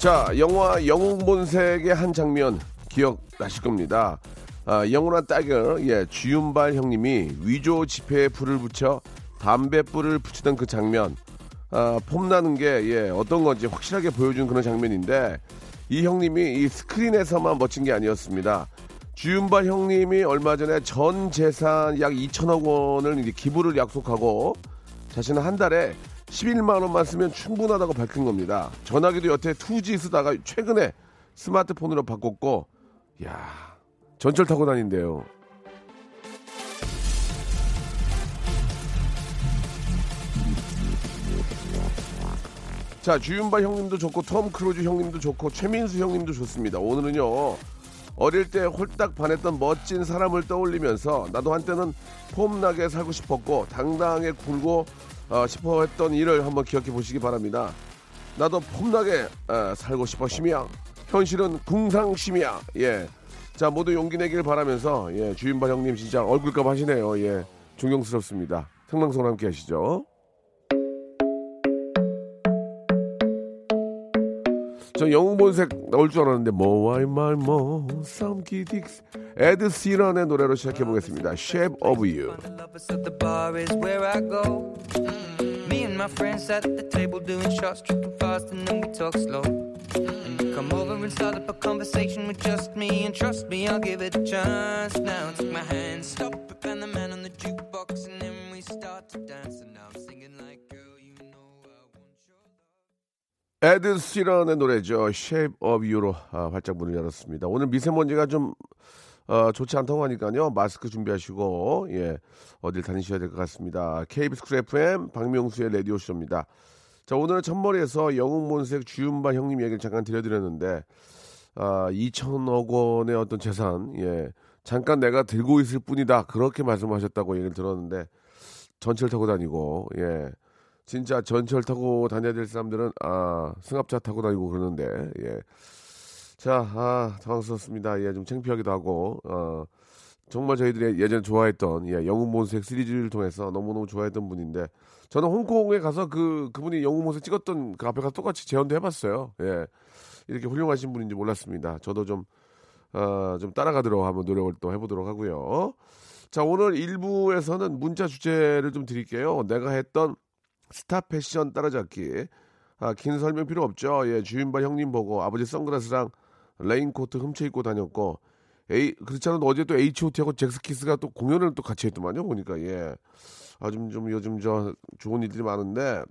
자, 영화 영웅본색의 한 장면 기억나실 겁니다. 아, 영원한 딸을 예, 주윤발 형님이 위조 지폐에 불을 붙여 담배불을 붙이던 그 장면. 아, 폼나는 게 예, 어떤 건지 확실하게 보여준 그런 장면인데 이 형님이 이 스크린에서만 멋진 게 아니었습니다. 주윤발 형님이 얼마 전에 전 재산 약 2천억 원을 이제 기부를 약속하고 자신은 한 달에 11만 원만 쓰면 충분하다고 밝힌 겁니다. 전화기도 여태 2G 쓰다가 최근에 스마트폰으로 바꿨고, 야 전철 타고 다닌대요. 자, 주윤발 형님도 좋고, 톰 크루즈 형님도 좋고, 최민수 형님도 좋습니다. 오늘은요, 어릴 때 홀딱 반했던 멋진 사람을 떠올리면서 나도 한때는 폼나게 살고 싶었고 당당하게 굴고 어, 싶어 했던 일을 한번 기억해 보시기 바랍니다. 나도 폼나게 어, 살고 싶어 심이야. 현실은 궁상심이야. 예. 자 모두 용기 내길 바라면서 예, 주인발 형님 진짜 얼굴값 하시네요. 예. 존경스럽습니다. 생방송 함께 하시죠. 저 영웅본색 나올 줄 알았는데 뭐와이 말뭐 썸기딕스 에드 시런의 노래로 시작해 보겠습니다. Shape of You. Me and my friends at the table doing shots, tripping fast, and then we talk slow. And you come over and start up a conversation with just me, and trust me, I'll give it a chance. Now take my hand, stop and the man on the jukebox, and then we start to dance. 에드 시런의 노래죠. Shape of You로 아, 활짝 문을 열었습니다. 오늘 미세먼지가 좀 어, 좋지 않다고 하니까요. 마스크 준비하시고 예 어딜 다니셔야 될 것 같습니다. KBS 쿨 FM 박명수의 라디오 쇼입니다. 자 오늘은 첫머리에서 영웅본색 주윤발 형님 얘기를 잠깐 들려드렸는데 아 2천억 원의 어떤 재산 예 잠깐 내가 들고 있을 뿐이다 그렇게 말씀하셨다고 얘기를 들었는데 전철 타고 다니고 예 진짜 전철 타고 다녀야 될 사람들은 아 승합차 타고 다니고 그러는데 예. 자, 아, 당황스럽습니다. 예, 좀 창피하기도 하고 어 정말 저희들이 예전에 좋아했던 예, 영웅몬색 시리즈를 통해서 너무너무 좋아했던 분인데 저는 홍콩에 가서 그 그분이 영웅몬색 찍었던 그 앞에 가서 똑같이 재연도 해봤어요. 예. 이렇게 훌륭하신 분인지 몰랐습니다. 저도 좀, 어, 좀 따라가도록 한번 노력을 또 해보도록 하고요. 자, 오늘 1부에서는 문자 주제를 좀 드릴게요. 내가 했던 스타 패션 따라잡기. 아, 긴 설명 필요 없죠. 예, 주윤발 형님 보고 아버지 선글라스랑 레인코트 훔쳐 입고 다녔고, 에이, 그렇지 않아도 어제 또 H.O.T하고 젝스키스가 또 공연을 또 같이 했더만요, 보니까, 예. 아, 좀, 좀 요즘 저 좋은 일들이 많은데,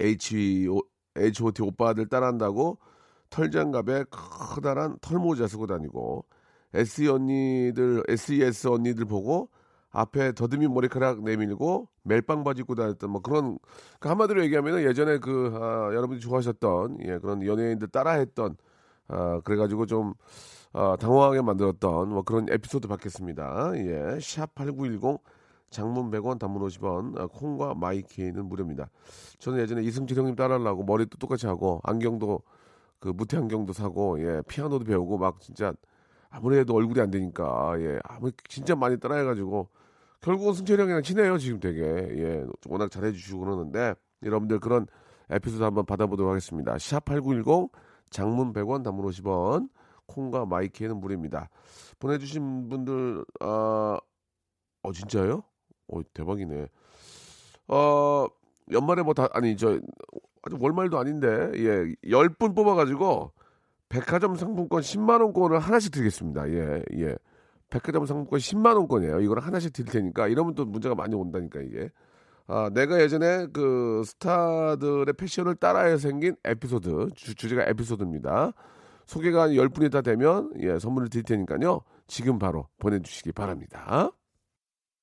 H.O, H.O.T 오빠들 따라한다고 털장갑에 커다란 털모자 쓰고 다니고, S.E 언니들, S.E.S 언니들 보고 앞에 더듬이 머리카락 내밀고 멜빵 바지 입고 다녔던 뭐 그런 그 한마디로 얘기하면은 예전에 그 아, 여러분이 좋아하셨던 예 그런 연예인들 따라했던 아 그래가지고 좀 아, 당황하게 만들었던 뭐 그런 에피소드 받겠습니다. 예, 샵 8910 장문 100원, 단문 50원, 아, 콩과 마이케이는 무료입니다. 저는 예전에 이승철 형님 따라하려고 머리도 똑같이 하고 안경도 그 무태 안경도 사고 예 피아노도 배우고 막 진짜 아무래도 얼굴이 안 되니까 예. 아무 진짜 많이 따라해가지고. 결국은 승철 형이랑 친해요 지금 되게. 예 워낙 잘해주시고 그러는데. 여러분들 그런 에피소드 한번 받아보도록 하겠습니다. 샵8910 장문 100원 단문 50원 콩과 마이키에는 무료입니다. 보내주신 분들 어, 어 진짜요? 어 대박이네. 어 연말에 뭐 다 아니 저 아직 월말도 아닌데 예 10분 뽑아가지고 백화점 상품권 10만 원권을 하나씩 드리겠습니다. 예, 예. 백화점 상품권 10만 원권이에요. 이걸 하나씩 드릴 테니까 이러면 또 문제가 많이 온다니까 이게. 아, 내가 예전에 그 스타들의 패션을 따라해 생긴 에피소드 주, 주제가 에피소드입니다. 소개가 한 10분이 다 되면 예, 선물을 드릴 테니까요. 지금 바로 보내주시기 바랍니다.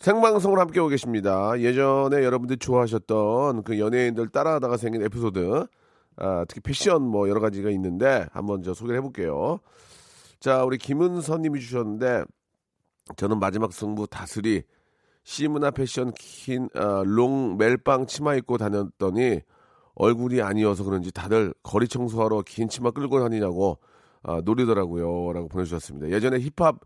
생방송을 함께 오고 계십니다. 예전에 여러분들이 좋아하셨던 그 연예인들 따라하다가 생긴 에피소드, 아, 특히 패션 뭐 여러 가지가 있는데 한번 저 소개를 해볼게요. 자, 우리 김은선님이 주셨는데 저는 마지막 승부 다슬이 심은하 패션 긴 아, 롱 멜빵 치마 입고 다녔더니 얼굴이 아니어서 그런지 다들 거리 청소하러 긴 치마 끌고 다니냐고 아, 노리더라고요. 라고 보내주셨습니다. 예전에 힙합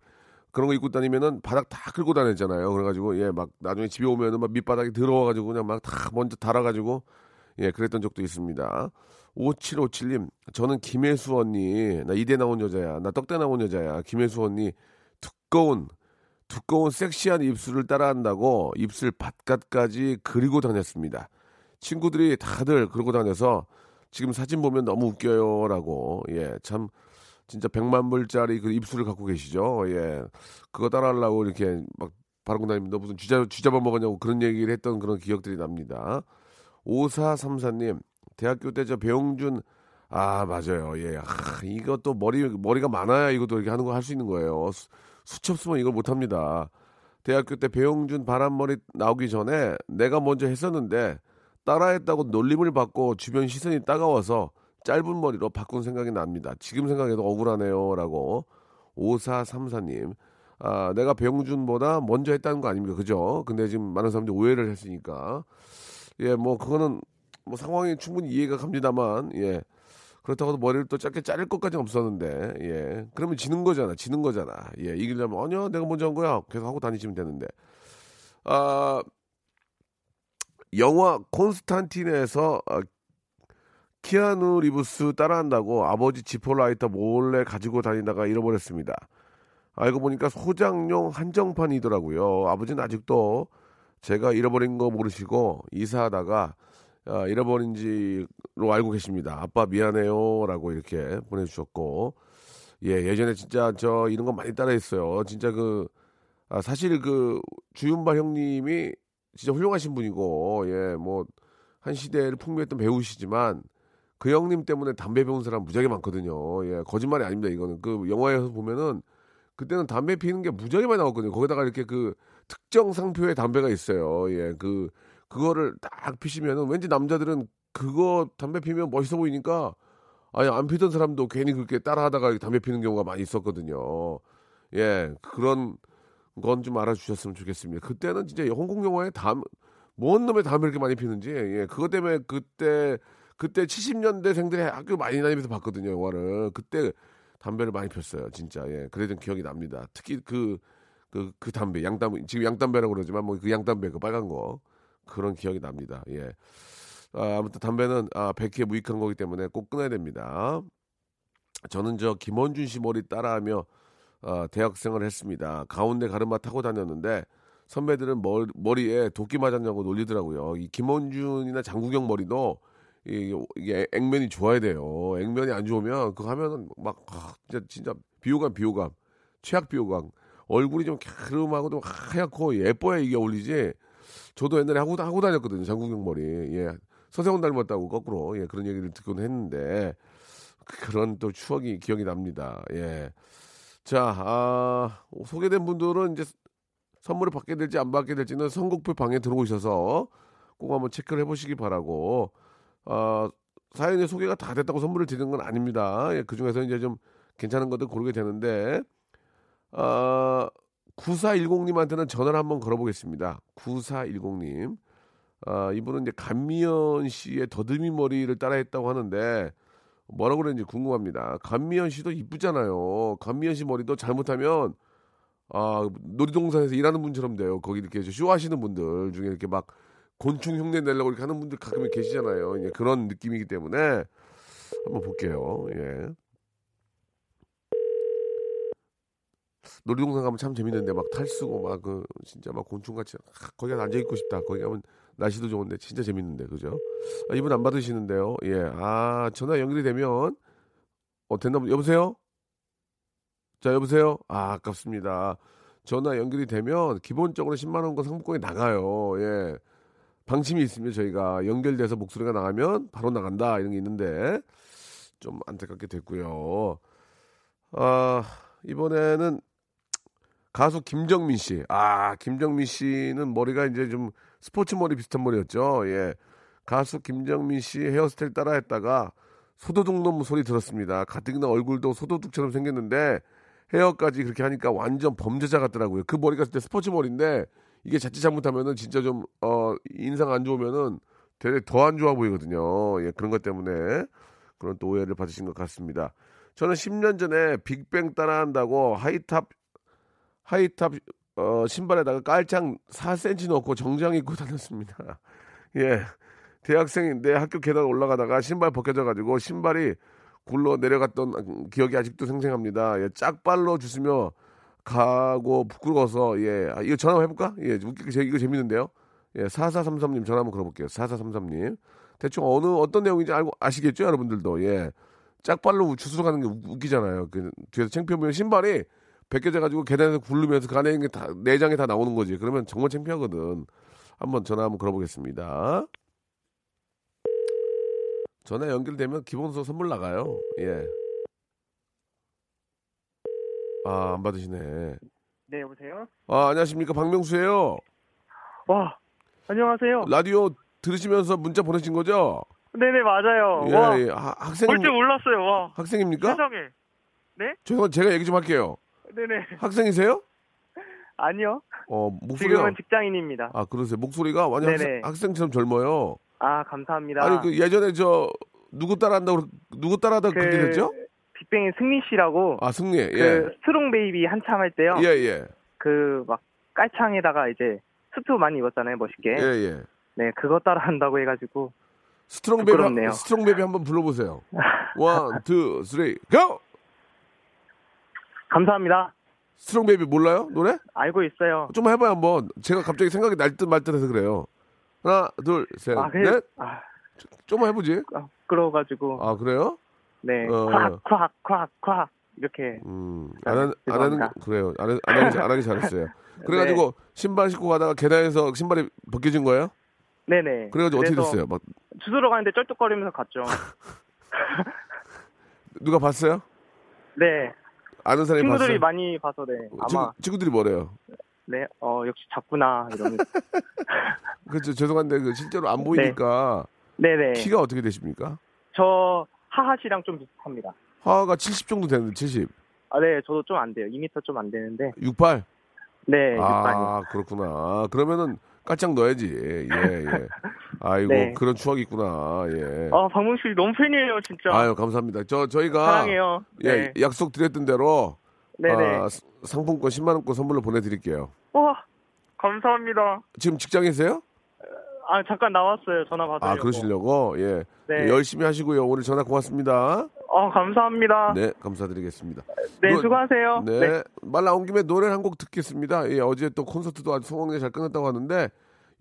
그런 거 입고 다니면은 바닥 다 끌고 다녔잖아요. 그래가지고 예 막 나중에 집에 오면은 막 밑바닥이 더러워가지고 그냥 막 다 먼저 달아가지고 예 그랬던 적도 있습니다. 5757님 저는 김혜수 언니 나 이대 나온 여자야 나 떡대 나온 여자야 김혜수 언니 두꺼운 두꺼운 섹시한 입술을 따라한다고 입술 바깥까지 그리고 다녔습니다. 친구들이 다들 그러고 다녀서 지금 사진 보면 너무 웃겨요라고 예 참 진짜 100만 불짜리 그 입술을 갖고 계시죠. 예. 그거 따라하려고 이렇게 막 다니면 너 무슨 쥐잡, 쥐잡아 먹었냐고 그런 얘기를 했던 그런 기억들이 납니다. 5434님, 대학교 때 저 배용준, 아, 맞아요. 예. 아, 이것도 머리, 머리가 많아야 이것도 이렇게 하는 거 할 수 있는 거예요. 수, 수치 없으면 이걸 못 합니다. 대학교 때 배용준 바람머리 나오기 전에 내가 먼저 했었는데 따라했다고 놀림을 받고 주변 시선이 따가워서 짧은 머리로 바꾼 생각이 납니다. 지금 생각해도 억울하네요. 라고 5434님. 아, 내가 배용준보다 먼저 했다는 거 아닙니까? 그죠? 근데 지금 많은 사람들이 오해를 했으니까. 예, 뭐, 그거는 뭐 상황이 충분히 이해가 갑니다만, 예. 그렇다고 도 머리를 또 짧게 자를 것까지는 없었는데, 예. 그러면 지는 거잖아. 지는 거잖아. 예. 이기려면, 아니야, 내가 먼저 한 거야. 계속 하고 다니시면 되는데. 아, 영화 콘스탄틴에서 아, 키아누 리브스 따라한다고 아버지 지퍼라이터 몰래 가지고 다니다가 잃어버렸습니다. 알고 보니까 소장용 한정판이더라고요. 아버지는 아직도 제가 잃어버린 거 모르시고 이사하다가 아, 잃어버린 지로 알고 계십니다. 아빠 미안해요. 라고 이렇게 보내주셨고, 예, 예전에 진짜 저 이런 거 많이 따라했어요. 진짜 그, 아, 사실 그 주윤발 형님이 진짜 훌륭하신 분이고, 예, 뭐, 한 시대를 풍미했던 배우시지만, 그 형님 때문에 담배 배운 사람 무지하게 많거든요. 예, 거짓말이 아닙니다. 이거는 그 영화에서 보면은 그때는 담배 피는 게 무지하게 많이 나왔거든요. 거기다가 이렇게 그 특정 상표의 담배가 있어요. 예, 그 그거를 딱 피시면은 왠지 남자들은 그거 담배 피면 멋있어 보이니까 아니 안 피던 사람도 괜히 그렇게 따라하다가 담배 피는 경우가 많이 있었거든요. 예, 그런 건 좀 알아주셨으면 좋겠습니다. 그때는 진짜 홍콩 영화에 담, 뭔 놈의 담배 이렇게 많이 피는지, 예, 그것 때문에 그때 그때 70년대생들이 학교 많이 다니면서 봤거든요, 영화를. 그때 담배를 많이 폈어요, 진짜. 예. 그랬던 기억이 납니다. 특히 그, 그, 그 담배, 양담, 지금 양담배라고 그러지만 뭐 그 양담배, 그 빨간 거. 그런 기억이 납니다. 예. 아, 아무튼 담배는 아, 백희에 무익한 거기 때문에 꼭 끊어야 됩니다. 저는 저 김원준 씨 머리 따라하며 아, 대학생을 했습니다. 가운데 가르마 타고 다녔는데 선배들은 머리, 머리에 도끼 맞았냐고 놀리더라고요. 이 김원준이나 장국영 머리도 이- 이게 액면이 좋아야 돼요. 액면이 안 좋으면 그거 하면은 막 아, 진짜 진짜 비호감 비호감 최악 비호감 얼굴이 좀 갸름하고 좀 하얗고 예뻐야 이게 어울리지. 저도 옛날에 하고 하고 다녔거든요. 장국영 머리. 예. 서세원 닮았다고 거꾸로 예 그런 얘기를 듣곤 했는데 그런 또 추억이 기억이 납니다. 예. 자, 아, 소개된 분들은 이제 선물을 받게 될지 안 받게 될지는 선곡표 방에 들어오셔서 꼭 한번 체크를 해보시기 바라고 어, 사연의 소개가 다 됐다고 선물을 드리는 건 아닙니다. 예, 그 중에서 이제 좀 괜찮은 것들 고르게 되는데, 어, 9410님한테는 전화를 한번 걸어보겠습니다. 9410님. 아, 이분은 이제 감미연 씨의 더듬이 머리를 따라했다고 하는데, 뭐라고 그랬는지 궁금합니다. 감미연 씨도 이쁘잖아요. 감미연 씨 머리도 잘못하면, 아, 놀이동산에서 일하는 분처럼 돼요. 거기 이렇게 쇼하시는 분들 중에 이렇게 막 곤충 흉내 내려고 이렇게 하는 분들 가끔 계시잖아요. 이제 그런 느낌이기 때문에 한번 볼게요. 예. 놀이동산 가면 참 재밌는데 막 탈쓰고 막 그 진짜 막 곤충같이 아, 거기 앉아 있고 싶다. 거기 가면 날씨도 좋은데 진짜 재밌는데 그죠? 아, 이분 안 받으시는데요. 예. 아, 전화 연결이 되면, 어, 됐나, 보- 여보세요? 자, 여보세요? 아, 아깝습니다. 전화 연결이 되면 기본적으로 10만원과 상품권이 나가요. 예. 방침이 있습니다. 저희가 연결돼서 목소리가 나가면 바로 나간다. 이런 게 있는데, 좀 안타깝게 됐고요. 아, 이번에는 가수 김정민 씨. 아, 김정민 씨는 머리가 이제 좀 스포츠 머리 비슷한 머리였죠. 예. 가수 김정민 씨 헤어스타일 따라 했다가 소도둑 놈 소리 들었습니다. 가뜩이나 얼굴도 소도둑처럼 생겼는데 헤어까지 그렇게 하니까 완전 범죄자 같더라고요. 그 머리가 진짜 스포츠 머리인데 이게 자칫 잘못하면은 진짜 좀, 어, 인상 안 좋으면은 되게 더 안 좋아 보이거든요. 예, 그런 것 때문에 그런 또 오해를 받으신 것 같습니다. 저는 10년 전에 빅뱅 따라한다고 하이탑 하이탑 어, 신발에다가 깔창 4cm 넣고 정장 입고 다녔습니다. 예. 대학생인데 학교 계단 올라가다가 신발 벗겨져 가지고 신발이 굴러 내려갔던 기억이 아직도 생생합니다. 예, 짝발로 주스며 가고 부끄러워서 예. 아, 이거 전화 한번 해볼까? 예, 웃기 제 이거 재밌는데요. 예, 4433님 전화 한번 걸어볼게요. 4433님. 대충 어느 어떤 내용인지 알고 아시겠죠, 여러분들도. 예. 짝발로 주스러 가는 게 웃- 웃기잖아요. 그 뒤에서 창피해 보면 신발이 벗겨져 가지고 계단에서 굴르면서 그 안에 있는 게다 내장이 다 나오는 거지. 그러면 정말 창피하거든. 한번 전화 한번 걸어보겠습니다. 전화 연결되면 기본소 선물 나가요. 예. 아, 안 받으시네. 네, 여보세요? 아, 안녕하십니까. 박명수예요 와, 안녕하세요. 라디오 들으시면서 문자 보내신 거죠? 네네, 맞아요. 예, 와, 예. 하- 학생, 볼줄 몰랐어요. 와, 학생입니까? 세상에. 죄송한 제가 얘기 좀 할게요. 네네. 학생이세요? 아니요. 어, 목소리가. 지금은 직장인입니다. 아, 그러세요. 목소리가 완전 학생, 네네. 학생 처럼 젊어요. 아, 감사합니다. 아니, 그 예전에 저, 누구 따라한다고, 누구 따라하다 가 그렇게 됐죠? 빅뱅의 승리 씨라고 아, 승리. 예. 그 Strong Baby 한참 할 때요. 예, 예. 그 막 깔창에다가 이제 수트 많이 입었잖아요, 멋있게. 예, 예. 네, 그거 따라 한다고 해가지고. Strong Baby, Strong Baby 한번 불러보세요. One, two, three, go! 감사합니다. Strong Baby 몰라요? 노래? 알고 있어요. 좀 해봐요, 한번. 제가 갑자기 생각이 날 듯 말 듯 해서 그래요. 하나, 둘, 셋, 아, 그래. 넷. 아, 좀 해보지. 아, 부끄러워가지고. 아, 그래요? 네, 어. 콱, 콱, 콱, 콱. 이렇게. 음, 아, 안, 하는, 안 하는. 그래요. 안, 하- 안, 하기, 안 하기 잘했어요. 그래가지고 신발 신고 가다가 계단에서 신발이 벗겨진 거예요? 네네. 그래가지고 어떻게 됐어요? 막, 주소로 가는데 쩔뚝거리면서 갔죠. 누가 봤어요? 네. 아는 사람이 친구들이 봤어요? 많이 봐서 네. 아마 친구, 친구들이 뭐래요? 네. 어 역시 작구나 이러면서. 그렇죠. 죄송한데 그 실제로 안 보이니까 네네. 키가 어떻게 되십니까? 저 하하 씨랑 좀 비슷합니다. 하가 70 정도 되는데 70. 아, 네. 저도 좀 안 돼요. 2m 좀 안 되는데. 68? 네. 육반이. 아, 그렇구나. 그러면은 깔짝 넣어야지. 예, 예. 아이고, 네. 그런 추억이 있구나. 예. 아, 박문 씨 너무 팬이에요, 진짜. 아유, 감사합니다. 저, 저희가. 사랑해요. 예, 네. 약속 드렸던 대로. 네네. 아, 스- 상품권 10만원권 선물로 보내드릴게요. 와, 감사합니다. 지금 직장이세요? 아, 잠깐 나왔어요. 전화 받으려고. 아, 그러시려고? 예. 네. 예, 열심히 하시고요. 오늘 전화 고맙습니다. 어, 감사합니다. 네, 감사드리겠습니다. 네, 노- 수고하세요. 네. 말 나온 김에 노래 한 곡 듣겠습니다. 예, 어제 또 콘서트도 아주 성황리에 잘 끝났다고 하는데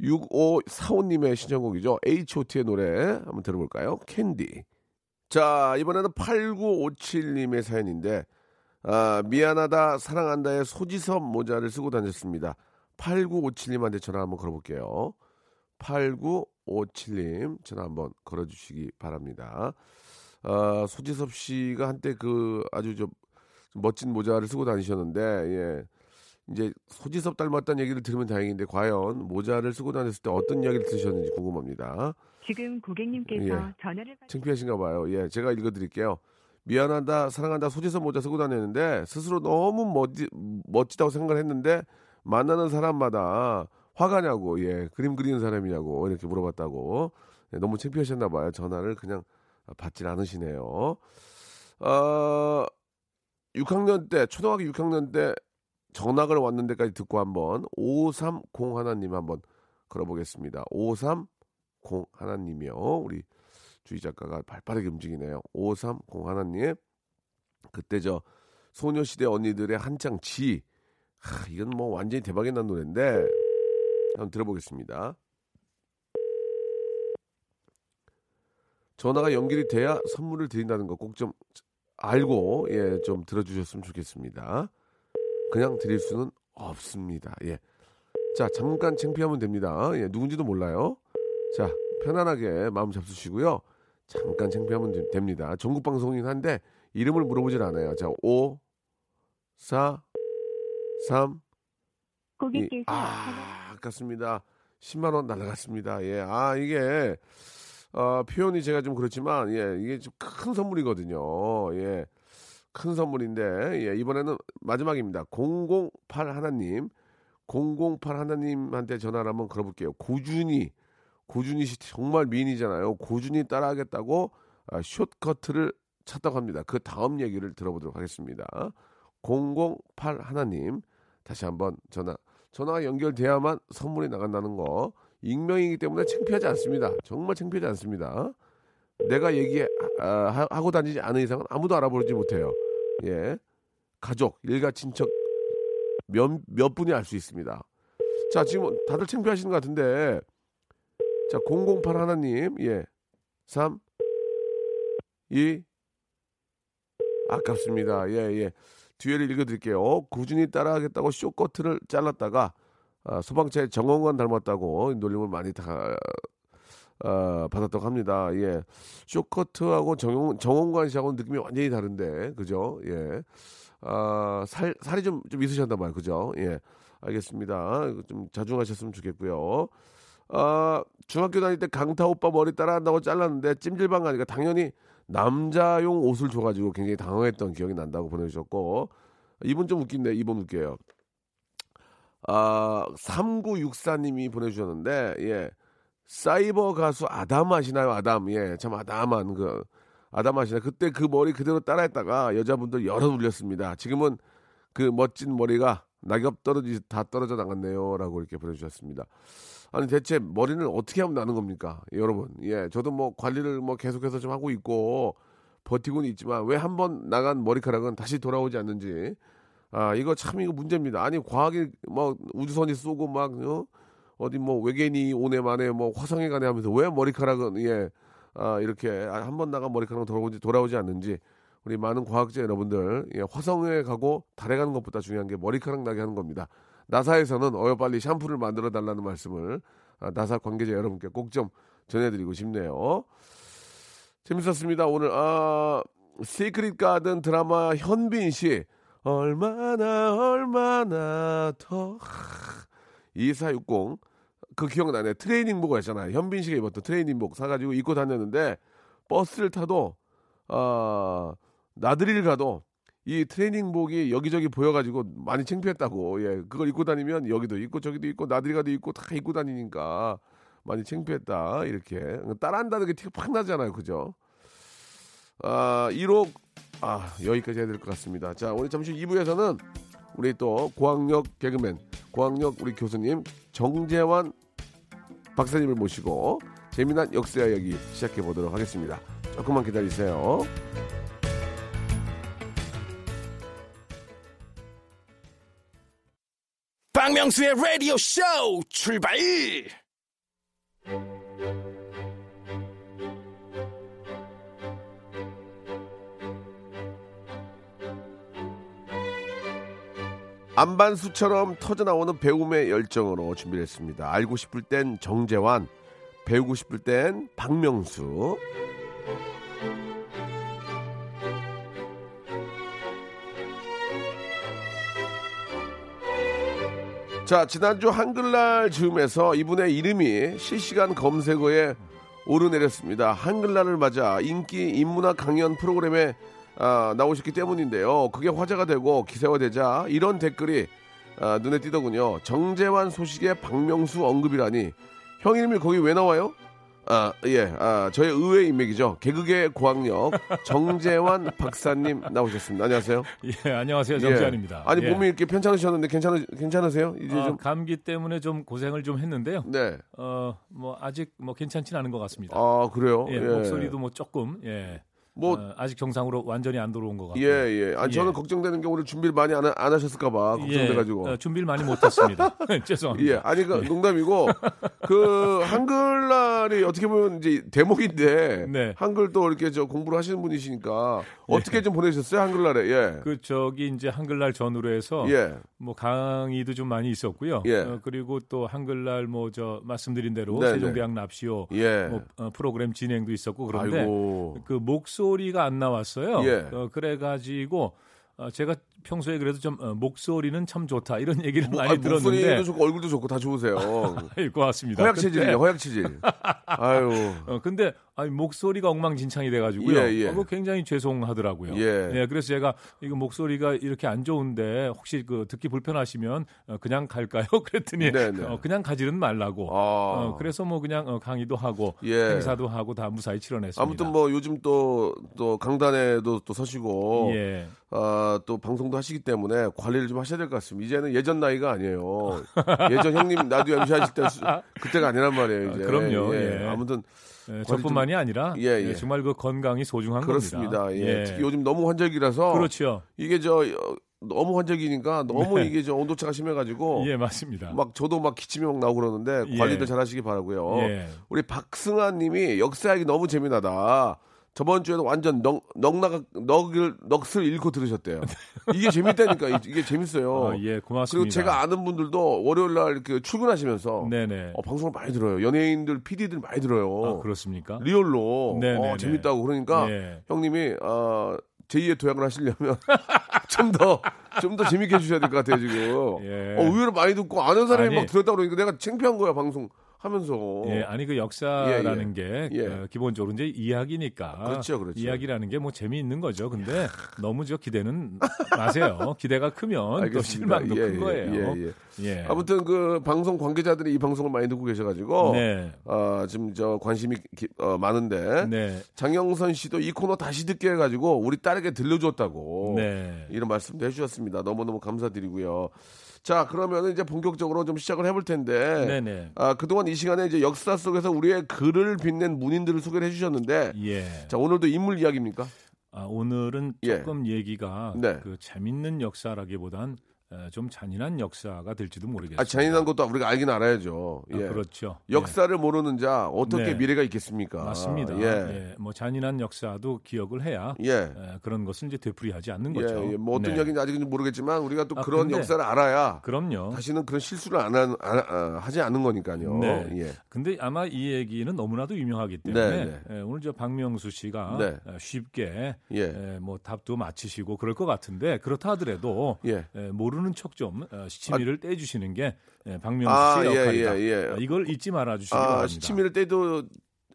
6545님의 신청곡이죠. H.O.T의 노래 한번 들어볼까요? 캔디. 자, 이번에는 8957님의 사연인데 아, 미안하다 사랑한다의 소지섭 모자를 쓰고 다녔습니다. 8957님한테 전화 한번 걸어볼게요. 8957님 전화 한번 걸어주시기 바랍니다. 아, 소지섭 씨가 한때 그 아주 저 멋진 모자를 쓰고 다니셨는데 예. 이제 소지섭 닮았다는 얘기를 들으면 다행인데 과연 모자를 쓰고 다녔을 때 어떤 이야기를 들으셨는지 궁금합니다. 지금 고객님께서 예. 전화를 받... 창피하신가 봐요. 예, 제가 읽어드릴게요. 미안하다, 사랑한다, 소지섭 모자 쓰고 다녔는데 스스로 너무 멋지, 멋지다고 생각을 했는데 만나는 사람마다 화가 나고 예, 그림 그리는 사람이냐고 이렇게 물어봤다고 예, 너무 창피하셨나 봐요. 전화를 그냥 받질 않으시네요. 어, 6학년 때 초등학교 6학년 때 전학을 왔는 데까지 듣고 한번 530 하나님 한번 걸어보겠습니다. 530 하나님이요. 우리 주희 작가가 발빠르게 움직이네요. 530 하나님. 그때 저 소녀시대 언니들의 한창 지. 하, 이건 뭐 완전히 대박이 난 노래인데 한번 들어보겠습니다. 전화가 연결이 돼야 선물을 드린다는 거 꼭 좀 알고 예, 좀 들어주셨으면 좋겠습니다. 그냥 드릴 수는 없습니다. 예. 자, 잠깐 창피하면 됩니다. 예, 누군지도 몰라요. 자, 편안하게 마음 잡수시고요. 잠깐 창피하면 되- 됩니다. 전국 방송이긴 한데 이름을 물어보질 않아요. 자, 5 4 3 고객께서 아, 아깝습니다. 10만 원 날라갔습니다. 예. 아, 이게 어, 표현이 제가 좀 그렇지만 예, 이게 좀 큰 선물이거든요. 예. 큰 선물인데 예, 이번에는 마지막입니다. 008 하나님. 008 하나님한테 전화를 한번 걸어볼게요. 고준이 고준이 씨 정말 미인이잖아요. 고준이 따라하겠다고 아, 숏커트를 찾다고 합니다. 그 다음 얘기를 들어보도록 하겠습니다. 008 하나님 다시 한번 전화 전화가 연결돼야만 선물이 나간다는 거 익명이기 때문에 창피하지 않습니다. 정말 창피하지 않습니다. 내가 얘기하고 다니지 않은 이상은 아무도 알아보지 못해요. 예, 가족, 일가, 친척 몇, 몇 분이 알 수 있습니다. 자, 지금 다들 창피하시는 것 같은데 자, 008 하나님, 예, 3, 2, 아깝습니다. 예, 예. 뒤에를 읽어드릴게요. 꾸준히 따라하겠다고 쇼커트를 잘랐다가 아, 소방차의 정원관 닮았다고 놀림을 많이 다 아, 받았다고 합니다. 예, 쇼커트하고 정원, 정원관 씨하고는 느낌이 완전히 다른데, 그죠? 예, 아, 살 살이 좀 좀 있으셨나 봐요, 그죠? 예, 알겠습니다. 좀 자중하셨으면 좋겠고요. 아, 중학교 다닐 때 강타 오빠 머리 따라한다고 잘랐는데 찜질방 가니까 당연히 남자용 옷을 줘가지고 굉장히 당황했던 기억이 난다고 보내주셨고 이분 좀 웃긴데 이분 웃겨요. 아 3964님이 보내주셨는데 예 사이버 가수 아담 아시나요 아담 예참 아담한 그 아담 아시나 그때 그 머리 그대로 따라했다가 여자분들 여러 울렸습니다. 지금은 그 멋진 머리가 낙엽 떨어지 다 떨어져 나갔네요라고 이렇게 보내주셨습니다. 아니 대체 머리는 어떻게 하면 나는 겁니까, 여러분? 예, 저도 뭐 관리를 뭐 계속해서 좀 하고 있고 버티고는 있지만 왜 한 번 나간 머리카락은 다시 돌아오지 않는지 아 이거 참 이거 문제입니다. 아니 과학이 뭐 우주선이 쏘고 막 어? 어디 뭐 외계인이 오네 만에 뭐 화성에 가네 하면서 왜 머리카락은 예 아, 이렇게 한 번 나간 머리카락은 돌아오지 돌아오지 않는지 우리 많은 과학자 여러분들 예, 화성에 가고 달에 가는 것보다 중요한 게 머리카락 나게 하는 겁니다. 나사에서는 어여 빨리 샴푸를 만들어 달라는 말씀을 아, 나사 관계자 여러분께 꼭 좀 전해드리고 싶네요. 재밌었습니다. 오늘 아 시크릿 가든 드라마 현빈 씨 얼마나 얼마나 더 2460 그 기억나네 트레이닝복을 했잖아요. 현빈 씨가 입었던 트레이닝복 사가지고 입고 다녔는데 버스를 타도 아 나들이를 가도 이 트레이닝복이 여기저기 보여가지고 많이 창피했다고. 예, 그걸 입고 다니면 여기도 입고 저기도 입고 나들이 가도 입고 다 입고 다니니까 많이 창피했다. 이렇게 따라한다는 게 티가 팍 나잖아요, 그죠? 아, 1호 아 여기까지 해야 될 것 같습니다. 자, 오늘 잠시 2부에서는 우리 또 고학력 개그맨, 고학력 우리 교수님 정재환 박사님을 모시고 재미난 역사 이야기 시작해 보도록 하겠습니다. 조금만 기다리세요. 박명수의 라디오 쇼 출발! 안반수처럼 터져나오는 배움의 열정으로 준비했습니다. 알고 싶을 땐 정재환, 배우고 싶을 땐 박명수. 자, 지난주 한글날 즈음에서 이분의 이름이 실시간 검색어에 오르내렸습니다. 한글날을 맞아 인기 인문학 강연 프로그램에 아, 나오셨기 때문인데요. 그게 화제가 되고 기사화되자 이런 댓글이 아, 눈에 띄더군요. 정재환 소식에 박명수 언급이라니 형 이름이 거기 왜 나와요? 아, 예, 아, 저의 의외의 인맥이죠. 개그계 고학력 정재환 박사님 나오셨습니다. 안녕하세요. 예, 안녕하세요. 예. 정재환입니다. 아니 예. 몸이 이렇게 편찮으셨는데 괜찮으 괜찮으세요? 이제 아, 좀 감기 때문에 좀 고생을 좀 했는데요. 네. 어, 뭐 아직 뭐 괜찮지는 않은 것 같습니다. 아 그래요? 예, 목소리도 뭐 조금 예. 뭐- 어, 아직 정상으로 완전히 안 들어온 것 같고요. 예, 예. 아니, 예. 저는 걱정되는 게 오늘 준비를 많이 안, 하- 안 하셨을까 봐 걱정돼 가지고. 예, 어, 준비를 많이 못 했습니다. 죄송합니다. 예, 아니, 그 농담이고, 그, 한글날이 어떻게 보면 이제 대목인데, 네. 한글 또 이렇게 저 공부를 하시는 분이시니까, 어떻게 좀 보내셨어요, 한글날에? 예. 그 저기 이제 한글날 전후로 해서 예. 뭐 강의도 좀 많이 있었고요. 예. 어, 그리고 또 한글날 뭐 저 말씀드린 대로 네, 세종대학 납시오 예. 뭐, 어, 프로그램 진행도 있었고 그런데 아이고. 그 목소 리가 안 나왔어요. 예. 어, 그래가지고 어, 제가 평소에 그래도 좀 어, 목소리는 참 좋다 이런 얘기를 뭐, 많이 아, 목소리도 들었는데 좋고 얼굴도 좋고 다 좋으세요. 고맙습니다. 허약 체질이에요, 허약 체질. 아유. 어, 근데 아니, 목소리가 엉망진창이 돼가지고요. 예, 예. 어, 굉장히 죄송하더라고요. 예. 그래서 제가 이거 목소리가 이렇게 안 좋은데 혹시 그 듣기 불편하시면 어, 그냥 갈까요? 그랬더니 네, 네. 어, 그냥 가지는 말라고. 아. 어, 그래서 뭐 그냥 어, 강의도 하고 예. 행사도 하고 다 무사히 치러냈습니다. 아무튼 뭐 요즘 또, 또 강단에도 또 서시고, 예. 아, 또 방송도 하시기 때문에 관리를 좀 하셔야 될 것 같습니다. 이제는 예전 나이가 아니에요. 예전 형님 나도 MC 하실 때 수- 그때가 아니란 말이에요, 이제. 아, 그럼요, 예. 아무튼 예, 저뿐만이 아니라 예, 예. 예, 정말 그 건강이 소중한 그렇습니다. 겁니다. 예. 특히 요즘 너무 환절기라서 그렇죠. 이게 저 어, 너무 환절기니까 너무 네. 이게 저 온도차가 심해가지고 예, 맞습니다. 막 저도 막 기침이 막 나오고 그러는데 예. 관리들 잘하시기 바라고요. 예. 우리 박승아님이 역사하기 너무 재미나다. 저번 주에도 완전 넉, 넉나가, 넉을, 넋을 잃고 들으셨대요. 이게 재밌다니까. 이- 이게 재밌어요. 아, 예, 고맙습니다. 그리고 제가 아는 분들도 월요일 날 이렇게 출근하시면서 네네. 어, 방송을 많이 들어요. 연예인들, PD들 많이 들어요. 아, 그렇습니까? 리얼로. 네네네. 어, 재밌다고. 그러니까 예. 형님이, 어, 제2의 도약을 하시려면 좀 더, 좀 더 재밌게 해주셔야 될 것 같아요, 지금. 예. 어, 의외로 많이 듣고 아는 사람이 아니. 막 들었다고 그러니까 내가 창피한 거야, 방송 하면서. 예, 아니 그 역사라는 게 예. 어, 기본적으로 이제 이야기니까 그렇죠, 그렇죠. 이야기라는 게 뭐 재미있는 거죠. 근데 너무 저 기대는 마세요. 기대가 크면 또 알겠습니다. 실망도 예, 큰 예, 거예요. 예, 예. 아무튼 그 방송 관계자들이 이 방송을 많이 듣고 계셔가지고 네. 어, 지금 저 관심이 기- 어, 많은데 네. 장영선 씨도 이 코너 다시 듣게 해가지고 우리 딸에게 들려줬다고 네. 이런 말씀도 해주셨습니다. 너무 너무 감사드리고요. 자 그러면 이제 본격적으로 좀 시작을 해볼 텐데 네네. 아, 그동안 이 시간에 이제 역사 속에서 우리의 글을 빛낸 문인들을 소개를 해주셨는데 예. 자 오늘도 인물 이야기입니까? 아, 오늘은 예. 조금 얘기가 네. 그 재밌는 역사라기보단 어, 좀 잔인한 역사가 될지도 모르겠습니다. 아, 잔인한 것도 우리가 알긴 알아야죠. 아, 예. 그렇죠. 역사를 모르는 자 어떻게 네. 미래가 있겠습니까? 맞습니다. 예. 예. 뭐 잔인한 역사도 기억을 해야 예. 에, 그런 것을 이제 되풀이하지 않는 거죠. 예, 예. 뭐 어떤 네. 이야기인지 아직은 모르겠지만 우리가 또 아, 그런 역사를 알아야 그럼요. 다시는 그런 실수를 안, 한- 안- 아, 하지 않는 거니까요. 네. 예. 근데 아마 이 얘기는 너무나도 유명하기 때문에 네, 에, 오늘 저 박명수 씨가 네. 에, 쉽게 예. 에, 뭐 답도 맞히시고 그럴 것 같은데 그렇다 하더라도 예. 에, 모르는 척 좀 시치미를 떼주시는 게 에, 박명수 아, 씨의 예, 역할이다. 예, 예. 아, 이걸 잊지 말아 주시기 아, 바랍니다. 시치미를 때도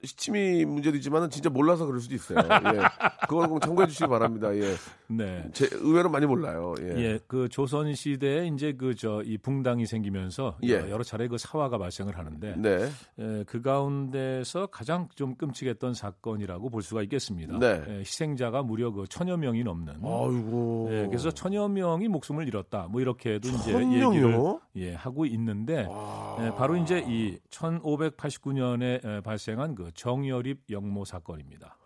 시치미 문제도 있지만은 진짜 몰라서 그럴 수도 있어요. 예. 그걸 꼭 참고해 주시기 바랍니다. 예. 네. 제 의외로 많이 몰라요. 예. 예, 그 조선 시대에 이제 그 저 이 붕당이 생기면서 예. 여러 차례 그 사화가 발생을 하는데 네. 에, 그 가운데서 가장 좀 끔찍했던 사건이라고 볼 수가 있겠습니다. 네. 에, 희생자가 무려 그 천여 명이 넘는. 아이고. 예, 그래서 천여 명이 목숨을 잃었다. 뭐 이렇게도 이제 천 얘기를? 예, 하고 있는데 아. 예, 바로 이제 이 1589년에 발생한 그 정여립 영모 사건입니다.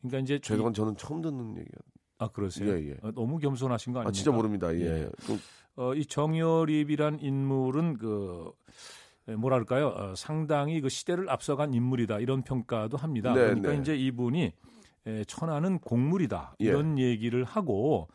그러니까 이제 이- 죄송한 저는 처음 듣는 얘기예요. 아 그러세요? 예, 예. 어, 너무 겸손하신 거 아닙니까? 아, 진짜 모릅니다. 예. 예. 그, 어, 이 정여립이란 인물은 그 에, 뭐랄까요 어, 상당히 그 시대를 앞서간 인물이다 이런 평가도 합니다. 네, 그러니까 네. 이제 이분이 에, 천하는 곡물이다 예. 이런 얘기를 하고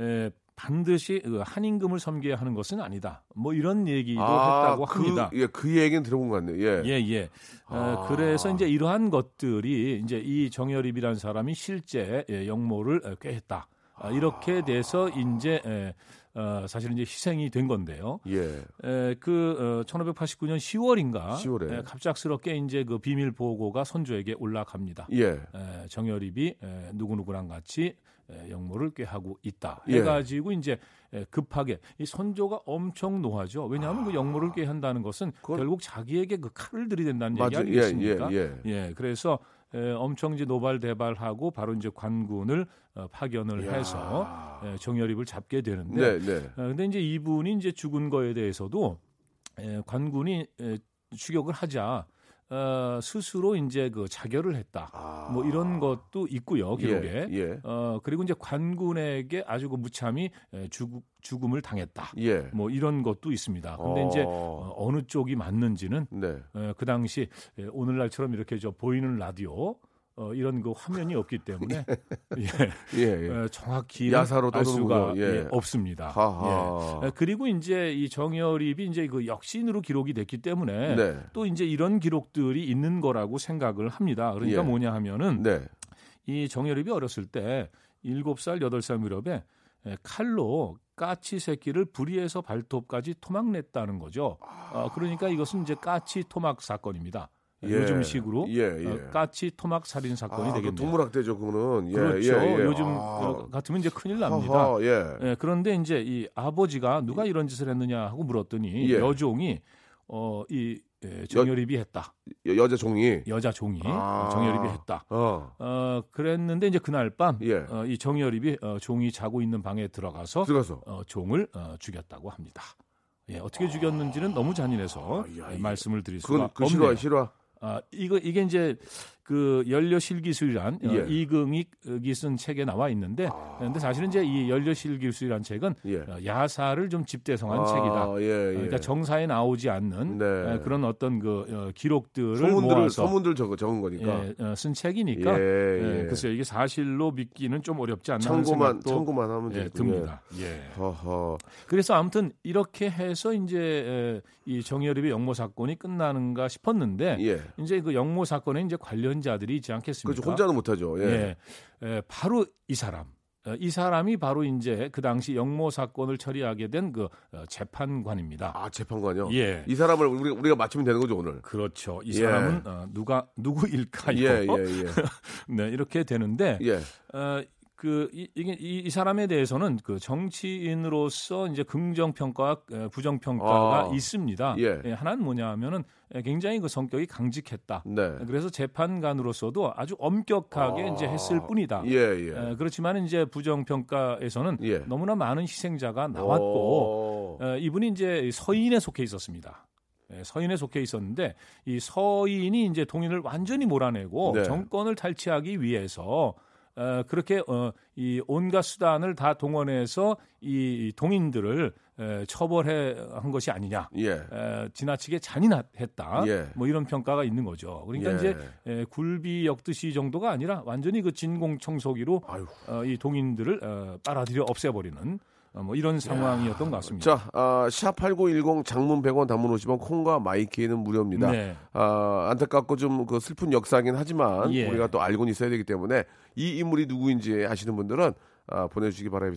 에, 반드시 그 한임금을 섬겨야 하는 것은 아니다. 뭐 이런 얘기도 했다고 그, 합니다. 예, 그 얘기는 들어본 것 같네요. 예. 예, 예. 어, 아. 그래서 이제 이러한 것들이 이제 이 정여립이라는 사람이 실제 예, 영모를 에, 꾀했다. 아, 이렇게 돼서 이제 에, 어, 사실 이제 희생이 된 건데요. 예. 에, 그 어, 1589년 10월인가 10월에. 에, 갑작스럽게 이제 그 비밀 보고가 선조에게 올라갑니다. 예. 에, 정여립이 에, 누구누구랑 같이 에, 영모를 꾀하고 있다. 예. 해가지고 이제 에, 급하게 이 선조가 엄청 노하죠. 왜냐하면 그 영모를 꾀한다는 것은 그건- 결국 자기에게 그 칼을 들이댄다는 얘기 맞아. 예, 아니겠습니까? 예, 예. 예, 그래서 에, 엄청 이제 노발대발하고 바로 이제 관군을 어, 파견을 이야. 해서 에, 정여립을 잡게 되는데 네, 네. 어, 근데 이제 이분이 이제 죽은 거에 대해서도 에, 관군이 에, 추격을 하자 어, 스스로 이제 그 자결을 했다. 아. 뭐 이런 것도 있고요 기록에. 예, 예. 어 그리고 이제 관군에게 아주 그 무참히 에, 죽, 죽음을 당했다. 예. 뭐 이런 것도 있습니다. 근데 어. 이제 어, 어느 쪽이 맞는지는 네. 어, 그 당시 에, 오늘날처럼 이렇게 저 보이는 라디오 어, 이런 그 화면이 없기 때문에 예, 예, 예. 어, 정확히 야사로 알 수가. 예. 예, 없습니다. 하하. 예. 에, 그리고 이제 이 정열입이 이제 그 역신으로 기록이 됐기 때문에 네. 또 이제 이런 기록들이 있는 거라고 생각을 합니다. 그러니까 예. 뭐냐 하면은 네. 이 정열입이 어렸을 때 7살, 8살 무렵에 에, 칼로 까치 새끼를 부리에서 발톱까지 토막냈다는 거죠. 어, 그러니까 이것은 이제 까치 토막 사건입니다. 예. 요즘식으로 예, 예. 어, 까치 토막 살인 사건이 아, 그 되겠네요. 동물학대죠, 그거는. 예, 그렇죠. 예, 예. 요즘 아. 어, 같으면 이제 큰일 납니다. 예. 예, 그런데 이제 이 아버지가 누가 이런 짓을 했느냐 하고 물었더니 예. 여종이 어, 이 예, 정열입이 했다. 여, 여자 종이. 여자 종이 아. 정열입이 했다. 어. 어, 그랬는데 이제 그날 밤 예. 어, 이 정열입이 어, 종이 자고 있는 방에 들어가서 들어가서. 어, 종을 어, 죽였다고 합니다. 예, 어떻게 죽였는지는 너무 잔인해서 아, 야, 예, 말씀을 드릴 그건 수가 그 없네요. 실화, 실화. 아, 이거 이게 이제 그 연료실기술이란 어, 예. 이긍익이 쓴 책에 나와 있는데 아. 그런데 사실은 이제 이 연료실기술이란 책은 예. 어, 야사를 좀 집대성한 아, 책이다. 예, 예. 그러니까 정사에 나오지 않는 네. 어, 그런 어떤 그 어, 기록들을 소문들을, 모아서 소문들 적어, 적은 거니까. 예, 어, 쓴 책이니까 예, 예, 예. 글쎄요 이게 사실로 믿기는 좀 어렵지 않나 참고만, 참고만 하면 예. 듭니다. 예. 허허. 그래서 아무튼 이렇게 해서 이제 에, 이 정열입의 영모 사건이 끝나는가 싶었는데 예. 이제 그 영모 사건에 이제 관련 자들이 있지 않겠습니까? 그렇죠. 혼자는 못하죠. 예. 예. 에, 바로 이 사람. 어, 이 사람이 바로 이제 그 당시 영모 사건을 처리하게 된 그 재판관입니다. 아, 재판관이요? 예. 이 사람을 우리, 우리가 맞추면 되는 거죠, 오늘. 그렇죠. 이 예. 사람은 어, 누가 누구일까요? 예, 예, 예. 네, 이렇게 되는데 예. 어, 그 이, 이게 이, 이 사람에 대해서는 그 정치인으로서 이제 긍정 평가와 어, 부정 평가가 아. 있습니다. 예. 하나는 뭐냐하면은 굉장히 그 성격이 강직했다. 네. 그래서 재판관으로서도 아주 엄격하게 아. 이제 했을 뿐이다. 예, 예. 에, 그렇지만 이제 부정 평가에서는 예. 너무나 많은 희생자가 나왔고 오. 어, 이분이 이제 서인에 속해 있었습니다. 예, 서인에 속해 있었는데 이 서인이 이제 동인을 완전히 몰아내고 네. 정권을 탈취하기 위해서 어, 그렇게 어, 이 온갖 수단을 다 동원해서 이 동인들을 에, 처벌해 한 것이 아니냐. 예. 에, 지나치게 잔인했다. 예. 뭐 이런 평가가 있는 거죠. 그러니까 예. 이제 에, 굴비 역듯이 정도가 아니라 완전히 그 진공 청소기로. 어, 이 동인들을 어, 빨아들여 없애버리는 어, 뭐 이런 상황이었던 것 같습니다. 자, 아, 샵8910 장문 100원 단문 50원 콩과 마이K는 무료입니다. 네. 아, 안타깝고 좀 그 슬픈 역사긴 하지만 예. 우리가 또 알고는 있어야 되기 때문에 이 인물이 누구인지 아시는 분들은 아, 보내주시기 바라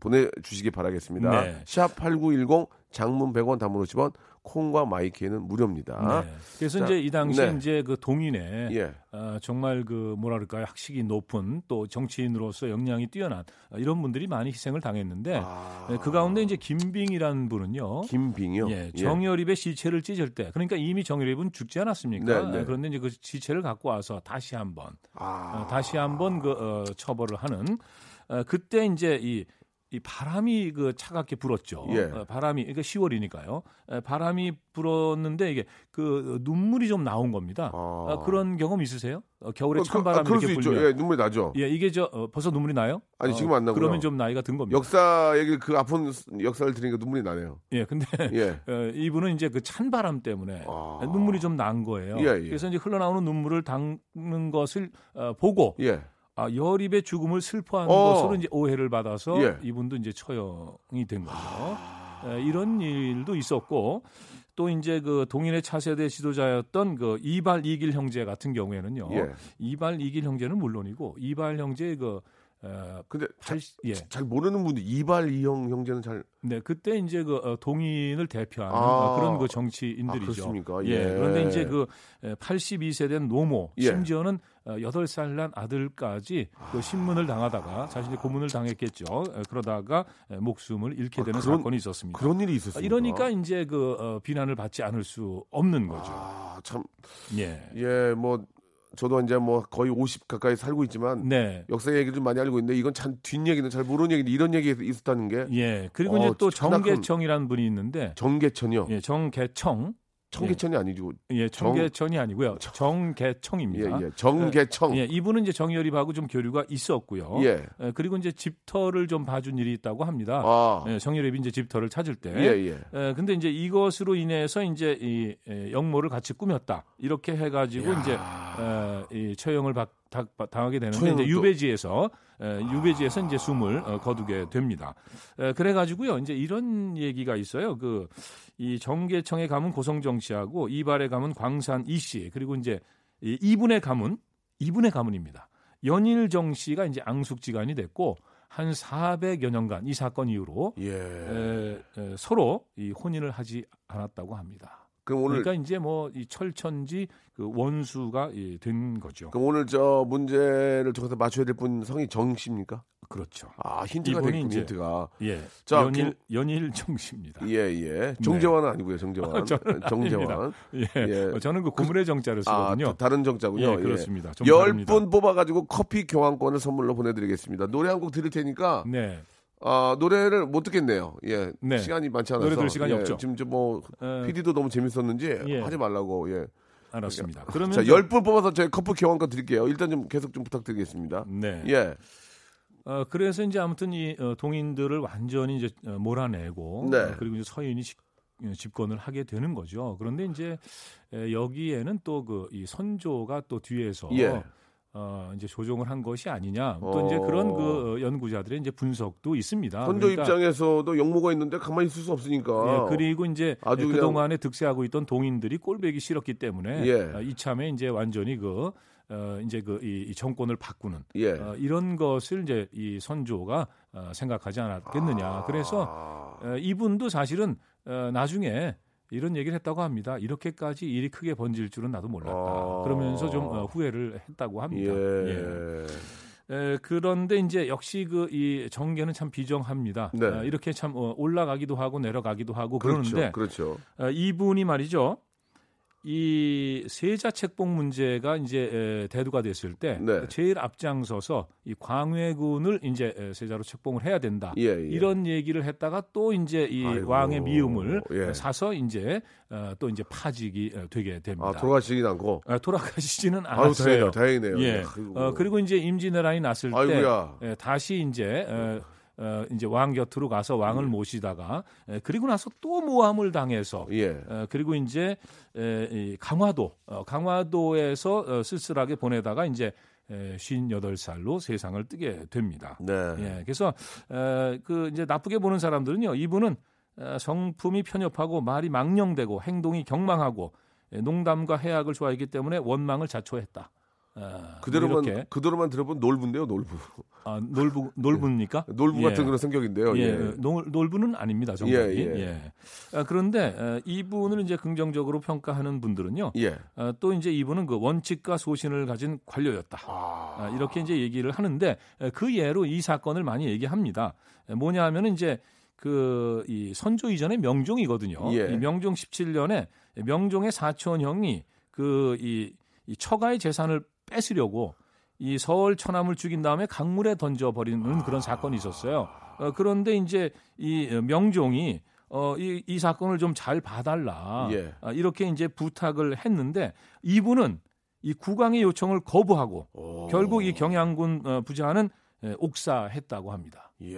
보내주시기 바라겠습니다. 네. 샵8910 장문 100원 단문 50원 콩과 마이K는 무료입니다. 네. 그래서 자, 이제 이 당시에 네. 이제 그 동인에 예. 어, 정말 그 뭐라 그럴까요 학식이 높은 또 정치인으로서 역량이 뛰어난 어, 이런 분들이 많이 희생을 당했는데 아. 네, 그 가운데 이제 김빙이라는 분은요. 김빙이요. 예, 정열입의 시체를 찢을 때, 그러니까 이미 정열입은 죽지 않았습니까? 네, 네. 아, 그런데 이제 그 시체를 갖고 와서 다시 한번, 아. 어, 다시 한번 그 어, 처벌을 하는, 어, 그때 이제 이, 이 바람이 그 차갑게 불었죠. 예. 어, 바람이, 그러니까 10월이니까요. 바람이 불었는데 이게 그 눈물이 좀 나온 겁니다. 아. 어, 그런 경험 있으세요? 어, 겨울에 그, 찬바람이 아, 그럴 수 이렇게. 불면. 예, 눈물이 나죠. 예, 이게 저 어, 벌써 눈물이 나요? 아니, 어, 지금 안 나고요. 그러면 좀 나이가 든 겁니다. 역사 얘기 그 아픈 역사를 들으니까 눈물이 나네요. 예, 근데 예. 어, 이분은 이제 그 찬 바람 때문에 아. 눈물이 좀 난 거예요. 예, 예. 그래서 이제 흘러나오는 눈물을 닦는 것을 어, 보고 예. 아, 열입의 죽음을 슬퍼하는 어. 것으로 이제 오해를 받아서 예. 아. 이분도 이제 처형이 된 거죠. 에, 이런 일도 있었고 또 이제 그 동인의 차세대 지도자였던 그 이발 이길 형제 같은 경우에는요. 예. 이발 이길 형제는 물론이고 이발 형제의 그 어, 근데 잘, 80, 예. 잘 모르는 분들 이발 이형 형제는 잘 네, 그때 이제 그 어, 동인을 대표하는 아. 어, 그런 그 정치인들이죠. 아, 그렇습니까? 예. 예. 그런데 이제 그 82세 된 노모, 예. 심지어는 어, 8살 난 아들까지 그 신문을 당하다가 자신이 고문을 당했겠죠. 에, 그러다가 에, 목숨을 잃게 아, 되는 그런- 사건이 있었습니다. 그런 일이 있었습니다. 이러니까 이제 그 어, 비난을 받지 않을 수 없는 거죠. 아, 참, 예. 예, 뭐, 저도 이제 뭐 거의 50 가까이 살고 있지만 네. 역사 얘기를 좀 많이 알고 있는데 이건 참 뒷얘기는 잘 모르는 얘기인데 이런 얘기가 있었다는 게 예. 그리고 어, 이제 또 정계청이라는 분이 있는데 정계천이요. 예, 정계청 청계천이 아니고 예, 청계천이 아니고요. 정계청입니다. 예, 예. 정계청. 예, 이분은 이제 정여립하고 좀 교류가 있었고요. 예. 예, 그리고 이제 집터를 좀 봐준 일이 있다고 합니다. 아. 예, 정여립이 이제 집터를 찾을 때. 예, 예. 예, 근데 이제 이것으로 인해서 이제 이 에, 역모를 같이 꾸몄다. 이렇게 해 가지고 야. 이제 에, 이 처형을 받, 당- 당하게 되는데 이제 또- 유배지에서 에, 유배지에서 이제 숨을 어, 거두게 됩니다. 에, 그래 가지고요 이제 이런 얘기가 있어요. 그 이 정계청에 가면 고성정 씨하고 이발에 가면 광산 이 씨, 그리고 이제 이 이분의 가문 이분의 가문입니다. 연일정 씨가 이제 앙숙지간이 됐고 한 400여 년간 이 사건 이후로 예. 에, 에, 서로 이 혼인을 하지 않았다고 합니다. 그럼 오늘 그러니까 이제 뭐 이 철천지 그 원수가 이된 거죠. 그럼 오늘 저 문제를 통해서 맞춰야 될 분 성이 정 씨입니까? 그렇죠. 아, 힌트가 되겠군, 이제- 힌트가. 예. 자, 연일 연일 정 씨입니다. 예, 예. 정재환은 아니고요, 정재환. 저는 정재환. 예. 예. 어, 저는 그 고문의 정자를 아, 쓰거든요. 다- 다른 정자군요. 예, 그렇습니다. 좀열 다릅니다. 분 뽑아가지고 커피 교환권을 선물로 보내드리겠습니다. 노래 한 곡 들을 테니까 네. 아, 노래를 못 듣겠네요. 예, 네. 시간이 많지 않아서 노래 들을 시간이 예, 없죠. 지금 저뭐 어, PD도 너무 재밌었는지 예. 하지 말라고. 예. 알았습니다. 그러면 자, 저- 열분 뽑아서 저희 커피 교환권 드릴게요. 일단 좀 계속 좀 부탁드리겠습니다. 네. 예, 어, 그래서 이제 아무튼 이 어, 동인들을 완전히 이제 어, 몰아내고 네. 어, 그리고 이제 서인이 집, 어, 집권을 하게 되는 거죠. 그런데 이제 에, 여기에는 또 그 이 선조가 또 뒤에서 예. 어, 이제 조종을 한 것이 아니냐. 또 어. 이제 그런 그 어, 연구자들의 이제 분석도 있습니다. 선조 그러니까, 입장에서도 역모가 있는데 가만히 있을 수 없으니까. 예, 그리고 이제 아주 그 동안에 득세하고 있던 동인들이 꼴배기 싫었기 때문에 예. 어, 이참에 이제 완전히 그 어, 이제 그 이 정권을 바꾸는 예. 어, 이런 것을 이제 이 선조가 어, 생각하지 않았겠느냐. 그래서 아, 어, 이분도 사실은 어, 나중에 이런 얘기를 했다고 합니다. 이렇게까지 일이 크게 번질 줄은 나도 몰랐다. 아. 그러면서 좀 어, 후회를 했다고 합니다. 예. 에, 그런데 이제 역시 그 이 정계는 참 비정합니다. 네. 어, 이렇게 참 어, 올라가기도 하고 내려가기도 하고 그렇죠, 그러는데 그렇죠. 어, 이분이 말이죠. 이 세자 책봉 문제가 이제 에, 대두가 됐을 때 네. 제일 앞장서서 이 광해군을 이제 에, 세자로 책봉을 해야 된다. 예, 예. 이런 얘기를 했다가 또 이제 이 아이고, 왕의 미움을 예. 사서 이제 어, 또 이제 파직이 어, 되게 됩니다. 아, 돌아가시진 않고. 아, 돌아가시지는 아유, 않았어요. 다행이네요. 다행이네요. 예. 아이고. 어, 그리고 이제 임진왜란이 났을 때 아이고야. 예, 다시 이제 어, 어, 이제 왕 곁으로 가서 왕을 모시다가 에, 그리고 나서 또 모함을 당해서 예. 어, 그리고 이제 에, 이 강화도 어, 강화도에서 어, 쓸쓸하게 보내다가 이제 에, 58살로 세상을 뜨게 됩니다. 네. 예, 그래서 에, 그 이제 나쁘게 보는 사람들은요, 이분은 어, 성품이 편협하고 말이 망령되고 행동이 경망하고 예, 농담과 해악을 좋아했기 때문에 원망을 자초했다. 어, 그대로만 이렇게 그대로만 들어본 놀부인데요, 놀부. 아, 놀부 놀부입니까? 놀부 예. 같은 그런 성격인데요. 예, 예. 놀, 놀부는 아닙니다, 정말이. 예, 예, 예. 아, 그런데 어, 이분을 이제 긍정적으로 평가하는 분들은요. 예. 어, 또 이제 이분은 그 원칙과 소신을 가진 관료였다. 아, 이렇게 이제 얘기를 하는데 에, 그 예로 이 사건을 많이 얘기합니다. 에, 뭐냐 하면은 이제 그이 선조 이전의 명종이거든요. 예. 이 명종 17년에 명종의 사촌 형이 그이 이 처가의 재산을 뺏으려고 이 서울 천암을 죽인 다음에 강물에 던져 버리는 그런 사건이 있었어요. 어, 그런데 이제 이 명종이 어, 이, 이 사건을 좀 잘 봐달라. 예. 아, 이렇게 이제 부탁을 했는데 이분은 이 국왕의 요청을 거부하고 오. 결국 이 경양군 어, 부자는 에, 옥사했다고 합니다. 예.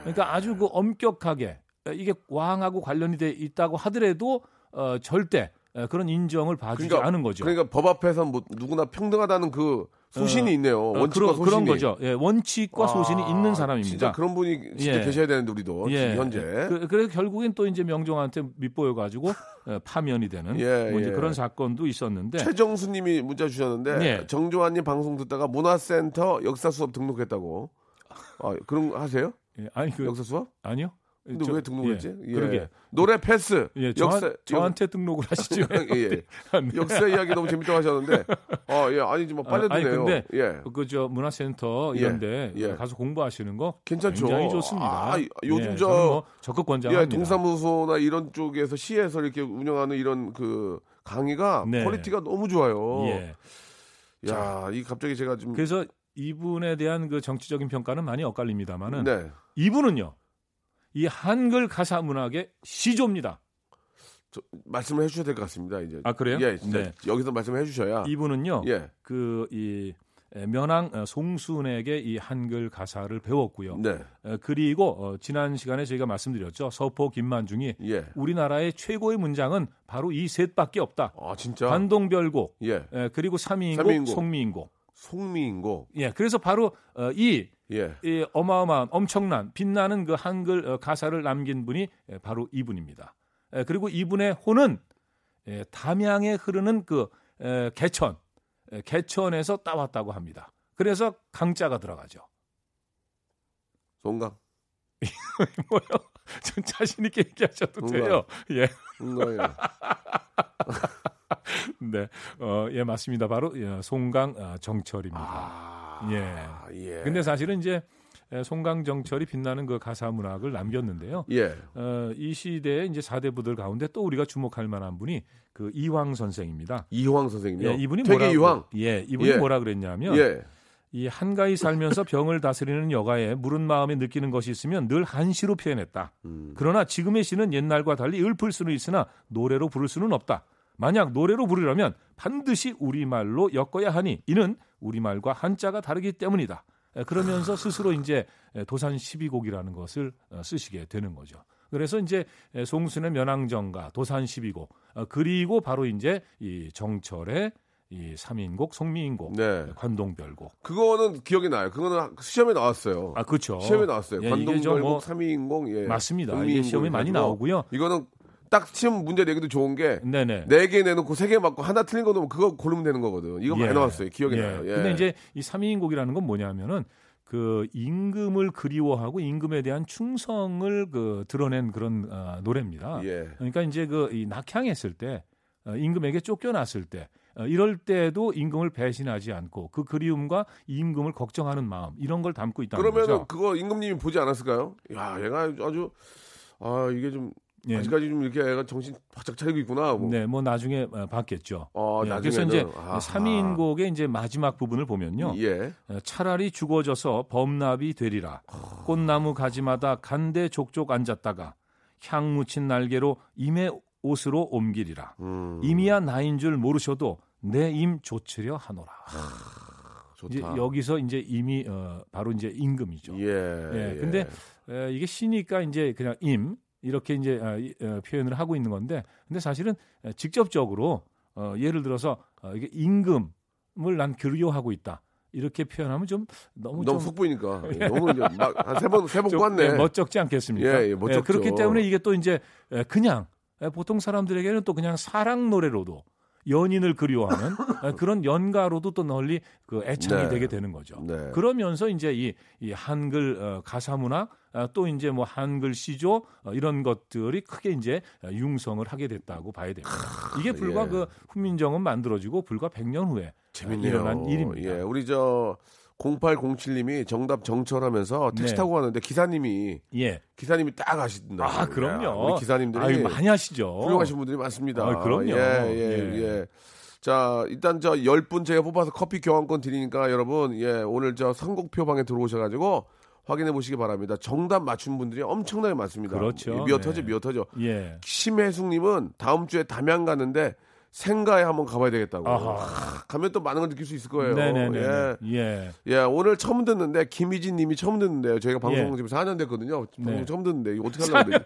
그러니까 아주 그 엄격하게 에, 이게 왕하고 관련이 돼 있다고 하더라도 어, 절대 에, 그런 인정을 봐주지 그러니까- 않은 거죠. 그러니까 법 앞에서 뭐 누구나 평등하다는 그 소신이 어, 있네요. 어, 원칙과 그런, 소신이. 그런 거죠. 예, 원칙과 소신이 아, 있는 사람입니다. 진짜 그런 분이 진짜 예. 계셔야 되는데 우리도 예, 지금 현재. 그, 그래서 결국엔 또 이제 명종한테 밑보여 가지고 어, 파면이 되는 예, 뭐 이제 예. 그런 사건도 있었는데 최정수님이 문자 주셨는데 예. 정조환님 방송 듣다가 문화센터 역사 수업 등록했다고. 아 그런 거 하세요? 예, 아니 그 역사 수업? 아니요. 근데 저- 왜 등록했지? 예, 그러게. 노래 패스. 예, 역사 저한, 저한테 등록을 하시죠. 예, 예. 역사 이야기 너무 재밌다고 하셨는데, 어, 예, 아니지, 뭐, 빨려 아, 아니, 드네요. 근데 예. 그저 문화센터 예, 이런데 예. 가서 공부하시는 거 괜찮죠. 굉장히 좋습니다. 아, 요즘 예, 저- 뭐 적극 권장합니다. 예, 동사무소나 이런 쪽에서 시에서 이렇게 운영하는 이런 그 강의가 네. quality가 너무 좋아요. 예. 야, 이 갑자기 제가 좀. 그래서 이분에 대한 그 정치적인 평가는 많이 엇갈립니다만은 네. 이분은요 이 한글 가사 문학의 시조입니다. 저, 말씀을 해주셔야 될 것 같습니다. 이제 아 그래요? 예, 네. 여기서 말씀을 해주셔야 이분은요. 예, 그이 면앙 어, 송순에게 이 한글 가사를 배웠고요. 네, 어, 그리고 어, 지난 시간에 저희가 말씀드렸죠. 서포 김만중이 예. 우리나라의 최고의 문장은 바로 이 셋밖에 없다. 아 진짜. 관동별곡, 예, 에, 그리고 사미인곡, 사미인곡. 속미인곡. 속미인곡. 예, 그래서 바로 어, 이, 예, 이 어마어마한 엄청난 빛나는 그 한글 어, 가사를 남긴 분이 에, 바로 이분입니다. 에, 그리고 이분의 호는 에, 담양에 흐르는 그 에, 개천, 에, 개천에서 따왔다고 합니다. 그래서 강자가 들어가죠. 송강. 뭐요? 좀 자신 있게 얘기하셔도. 돼요. 예, 송강이요. 네, 어, 예 맞습니다. 바로 예, 송강 어, 정철입니다. 아, 예. 예. 근데 사실은 이제 에, 송강 정철이 빛나는 그 가사 문학을 남겼는데요. 예, 어, 이 시대의 이제 사대 부들 가운데 또 우리가 주목할 만한 분이 그 이황 선생입니다. 이황 선생님요. 예, 이분이 뭐라 이황. 예, 이분이 예. 뭐라 그랬냐면 예, 이 한가히 살면서 병을 다스리는 여가에 무른 마음에 느끼는 것이 있으면 늘 한시로 표현했다. 음. 그러나 지금의 시는 옛날과 달리 읊을 수는 있으나 노래로 부를 수는 없다. 만약 노래로 부르려면 반드시 우리말로 엮어야 하니 이는 우리말과 한자가 다르기 때문이다. 에, 그러면서 스스로 이제 에, 도산 12곡이라는 것을 어, 쓰시게 되는 거죠. 그래서 이제 에, 송순의 면왕정가, 도산 12곡, 어, 그리고 바로 이제 이 정철의 이 삼인곡, 송미인곡, 네. 관동별곡. 그거는 기억이 나요. 그거는 시험에 나왔어요. 아 그렇죠. 시험에 나왔어요. 예, 관동별곡, 저뭐 삼위인공, 예. 맞습니다. 이게 시험에 많이 나오고요. 이거는 딱 시험 문제 내기도 좋은 게 네네. 네개 내놓고 세 개 맞고 하나 틀린 거 넣으면 그거 고르면 되는 거거든. 이거 많이 나왔어요. 기억이 예. 나요. 예. 근데 이제 이 삼위인곡이라는 건 뭐냐면은 그 임금을 그리워하고 임금에 대한 충성을 그 드러낸 그런 어, 노래입니다. 예. 그러니까 이제 그 이 낙향했을 때 어, 임금에게 쫓겨났을 때 어, 이럴 때도 임금을 배신하지 않고 그 그리움과 임금을 걱정하는 마음 이런 걸 담고 있다는 그러면은 거죠. 그거 임금님이 보지 않았을까요? 야, 얘가 아주 아 이게 좀 예. 아직까지 좀 이렇게 애가 정신 바짝 차리고 있구나. 하고. 네, 뭐 나중에 어, 봤겠죠. 어, 예, 나중에는 그래서 이제 아하. 삼위인곡의 이제 마지막 부분을 보면요. 예. 어, 차라리 죽어져서 범납이 되리라. 꽃나무 가지마다 간대 족족 앉았다가 향 묻힌 날개로 임의 옷으로 옮기리라. 음, 임이야 나인 줄 모르셔도 내 임 조치려 하노라. 좋다. 이제 여기서 이제 임이 어, 바로 이제 임금이죠. 예. 예, 예. 근데 에, 이게 시니까 이제 그냥 임 이렇게 이제 어, 이, 어, 표현을 하고 있는 건데, 근데 사실은 에, 직접적으로 어, 예를 들어서 어, 이게 임금을 난 그리워하고 있다 이렇게 표현하면 좀 너무 너무 좀속 보이니까 예, 너무 이제 막한세번세번 좀, 꿨네. 예, 멋쩍지 않겠습니까? 예, 예, 멋쩍죠. 그렇기 때문에 이게 또 이제 에, 그냥 에, 보통 사람들에게는 또 그냥 사랑 노래로도 연인을 그리워하는 에, 그런 연가로도 또 널리 그 애창이 네. 되게 되는 거죠. 네. 그러면서 이제 이, 이 한글 어, 가사 문학 아, 또 이제 뭐 한글 시조 어, 이런 것들이 크게 이제 어, 융성을 하게 됐다고 봐야 됩니다. 이게 불과 예. 그 훈민정음 만들어지고 불과 100년 후에 재밌네요. 일어난 일입니다. 예, 우리 저 0807님이 정답 정철하면서 택시 네. 타고 가는데 기사님이 예. 기사님이 딱 아시던다. 아, 그럼요. 우리 기사님들이 아유, 많이 하시죠. 훌륭하신 분들이 많습니다. 아, 그럼요. 예, 예, 예. 예. 자, 일단 저 10분 제가 뽑아서 커피 교환권 드리니까 여러분, 예, 오늘 저 선곡표 방에 들어오셔가지고 확인해 보시기 바랍니다. 정답 맞춘 분들이 엄청나게 많습니다. 그렇죠. 미어 네. 터져, 미어 터져. 예. 심혜숙님은 다음 주에 담양 가는데 생가에 한번 가봐야 되겠다고. 아, 가면 또 많은 걸 느낄 수 있을 거예요. 네네네. 예. 예. 예, 오늘 처음 듣는데 김희진 님이 처음 듣는데요. 저희가 방송 예. 지금 4년 됐거든요. 방송 네. 처음 듣는데 이거 어떻게 하려고 그래?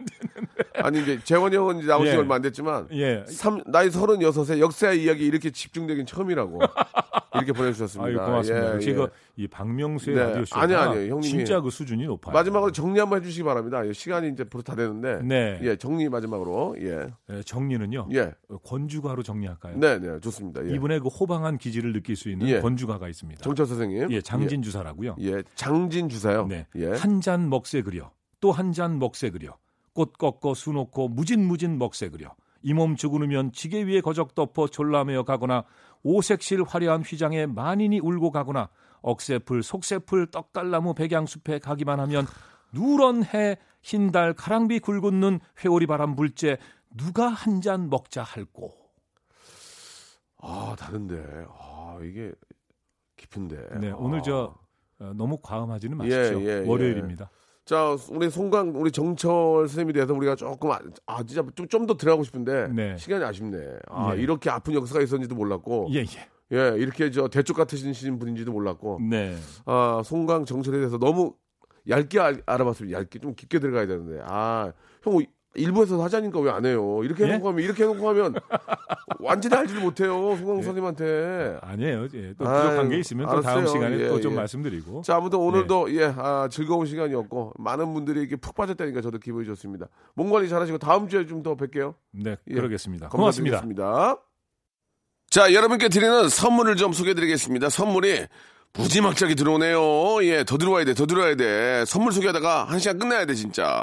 아니 이제 재원이 형은 이제 나온 지 예. 얼마 안 됐지만 예. 삼, 나이 36에 역사 이야기 이렇게 집중되긴 처음이라고 이렇게 보내주셨습니다. 아유 고맙습니다. 예, 제가 예. 이 박명수의 네. 라디오 쇼가 아니요, 아니요. 형님이 진짜 그 수준이 높아요. 마지막으로 정리 한번 해주시기 바랍니다. 예, 시간이 이제 벌써 다 됐는데 네. 예, 정리 마지막으로 예, 예, 정리는요. 예, 어, 권주가로 정리할까요? 네, 네, 좋습니다. 예. 이분의 그 호방한 기질을 느낄 수 있는 예. 권주가가 있습니다. 정철 선생님, 예, 장진 주사라고요. 예, 예, 장진 주사요. 네. 예, 한잔 먹새 그려. 또 한 잔 먹새 그려. 꽃 꺾어 수 놓고 무진무진 먹새 그려. 이몸 죽으면 지게 위에 거적 덮어 졸라매어 가거나 오색실 화려한 휘장에 만인이 울고 가거나 억새풀 속새풀 떡달나무 백양숲에 가기만 하면 누런 해 흰달 가랑비 굵은 회오리 바람 불째 누가 한 잔 먹자 할꼬. 아 다른데, 아 이게 깊은데. 네, 아. 오늘 저 어, 너무 과음하지는 예, 마십시오. 예, 예. 월요일입니다. 자, 우리 송강, 우리 정철 선생님에 대해서 우리가 조금, 아, 아, 진짜 좀, 좀 더 들어가고 싶은데. 네. 시간이 아쉽네. 아, 예. 이렇게 아픈 역사가 있었는지도 몰랐고. 예, 예. 예, 이렇게 저 대쪽 같으신 분인지도 몰랐고. 네. 아, 송강 정철에 대해서 너무 얇게 알, 알아봤습니다. 얇게 좀 깊게 들어가야 되는데. 아, 형 일부에서 하자니까 왜 안 해요? 이렇게 예? 해놓고 하면 이렇게 해놓고 하면 완전히 알지도 못해요. 송강 선생님한테. 아니에요. 예. 또 부족한 게 있으면 또 다음. 시간에 예, 또좀 예. 말씀드리고. 자, 아무튼 오늘도 예, 아, 즐거운 시간이었고 많은 분들이 이렇게 푹 빠졌다니까 저도 기분이 좋습니다. 몸 관리 잘하시고 다음 주에 좀 더 뵐게요. 네, 예. 그러겠습니다. 고맙습니다. 자, 여러분께 드리는 선물을 좀 소개해드리겠습니다. 선물이 무지막지하게 들어오네요. 예, 더 들어와야 돼, 더 들어와야 돼. 선물 소개하다가 한 시간 끝나야 돼, 진짜.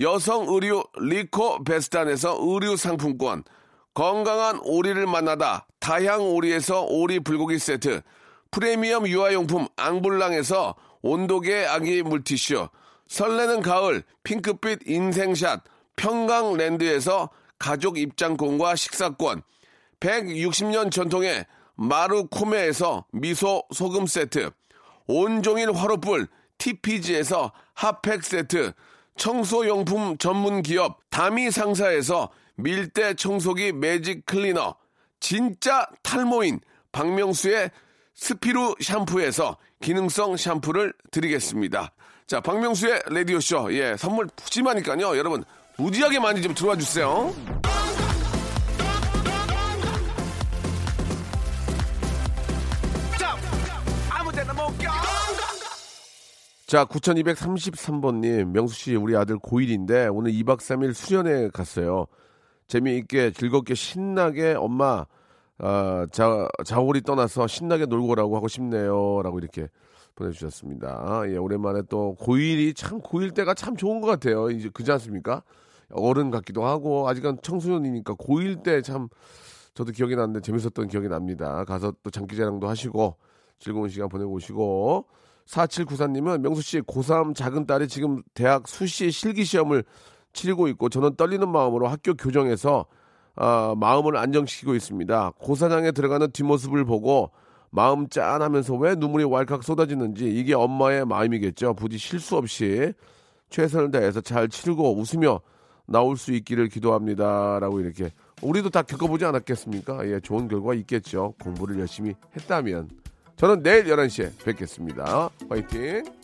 여성 의류 리코 베스탄에서 의류 상품권, 건강한 오리를 만나다 다향 오리에서 오리 불고기 세트, 프리미엄 유아용품 앙블랑에서 온도계 아기 물티슈, 설레는 가을 핑크빛 인생샷 평강랜드에서 가족 입장권과 식사권, 160년 전통의 마루코메에서 미소 소금 세트, 온종일 화로불 TPG에서 핫팩 세트, 청소용품 전문 기업 다미 상사에서 밀대 청소기 매직 클리너, 진짜 탈모인 박명수의 스피루 샴푸에서 기능성 샴푸를 드리겠습니다. 자, 박명수의 라디오쇼. 예, 선물 푸짐하니까요. 여러분, 무지하게 많이 좀 들어와 주세요. 자, 9233번님, 명수 씨, 우리 아들 고1인데, 오늘 2박 3일 수련회 갔어요. 재미있게, 즐겁게, 신나게, 엄마, 아, 자, 자월이 떠나서 신나게 놀고 오라고 하고 싶네요. 라고 이렇게 보내주셨습니다. 예, 오랜만에 또 고1이 참, 고1 때가 참 좋은 것 같아요. 이제 그지 않습니까? 어른 같기도 하고, 아직은 청소년이니까 고1 때 참, 저도 기억이 나는데 재밌었던 기억이 납니다. 가서 또 장기자랑도 하시고, 즐거운 시간 보내고 오시고, 4794님은 명수 씨 고3 작은 딸이 지금 대학 수시 실기 시험을 치르고 있고 저는 떨리는 마음으로 학교 교정에서 아, 마음을 안정시키고 있습니다. 고사장에 들어가는 뒷모습을 보고 마음 짠하면서 왜 눈물이 왈칵 쏟아지는지 이게 엄마의 마음이겠죠. 부디 실수 없이 최선을 다해서 잘 치르고 웃으며 나올 수 있기를 기도합니다라고 이렇게 우리도 다 겪어보지 않았겠습니까? 예, 좋은 결과 있겠죠. 공부를 열심히 했다면. 저는 내일 11시에 뵙겠습니다. 화이팅!